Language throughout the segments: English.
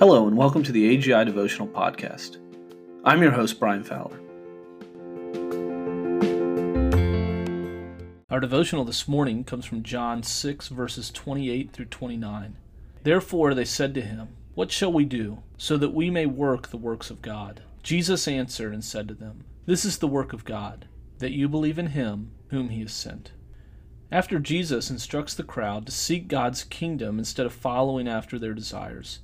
Hello, and welcome to the AGI Devotional Podcast. I'm your host, Brian Fowler. Our devotional this morning comes from John 6, verses 28 through 29. Therefore they said to him, What shall we do, so that we may work the works of God? Jesus answered and said to them, This is the work of God, that you believe in him whom he has sent. After Jesus instructs the crowd to seek God's kingdom instead of following after their desires,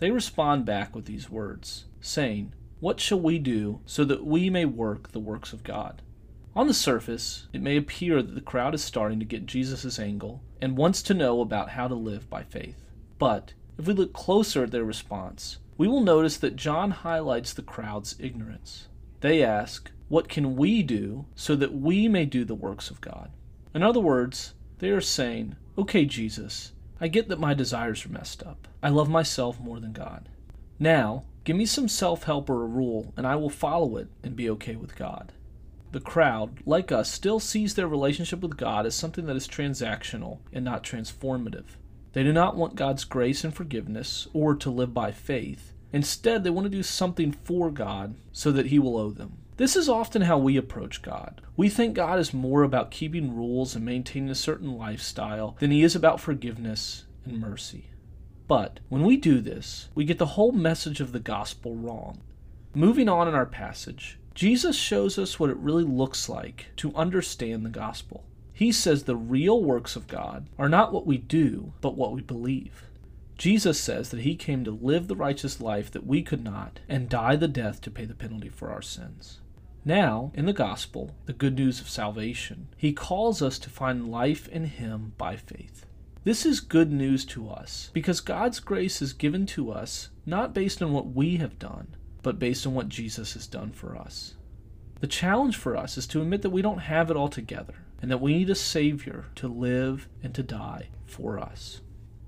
they respond back with these words, saying, What shall we do so that we may work the works of God? On the surface, it may appear that the crowd is starting to get Jesus' angle and wants to know about how to live by faith. But if we look closer at their response, we will notice that John highlights the crowd's ignorance. They ask, What can we do so that we may do the works of God? In other words, they are saying, Okay, Jesus, I get that my desires are messed up. I love myself more than God. Now, give me some self help or a rule, and I will follow it and be okay with God. The crowd, like us, still sees their relationship with God as something that is transactional and not transformative. They do not want God's grace and forgiveness or to live by faith. Instead, they want to do something for God so that He will owe them. This is often how we approach God. We think God is more about keeping rules and maintaining a certain lifestyle than he is about forgiveness and mercy. But when we do this, we get the whole message of the gospel wrong. Moving on in our passage, Jesus shows us what it really looks like to understand the gospel. He says the real works of God are not what we do, but what we believe. Jesus says that he came to live the righteous life that we could not and die the death to pay the penalty for our sins. Now, in the gospel, the good news of salvation, he calls us to find life in him by faith. This is good news to us because God's grace is given to us not based on what we have done, but based on what Jesus has done for us. The challenge for us is to admit that we don't have it all together and that we need a Savior to live and to die for us.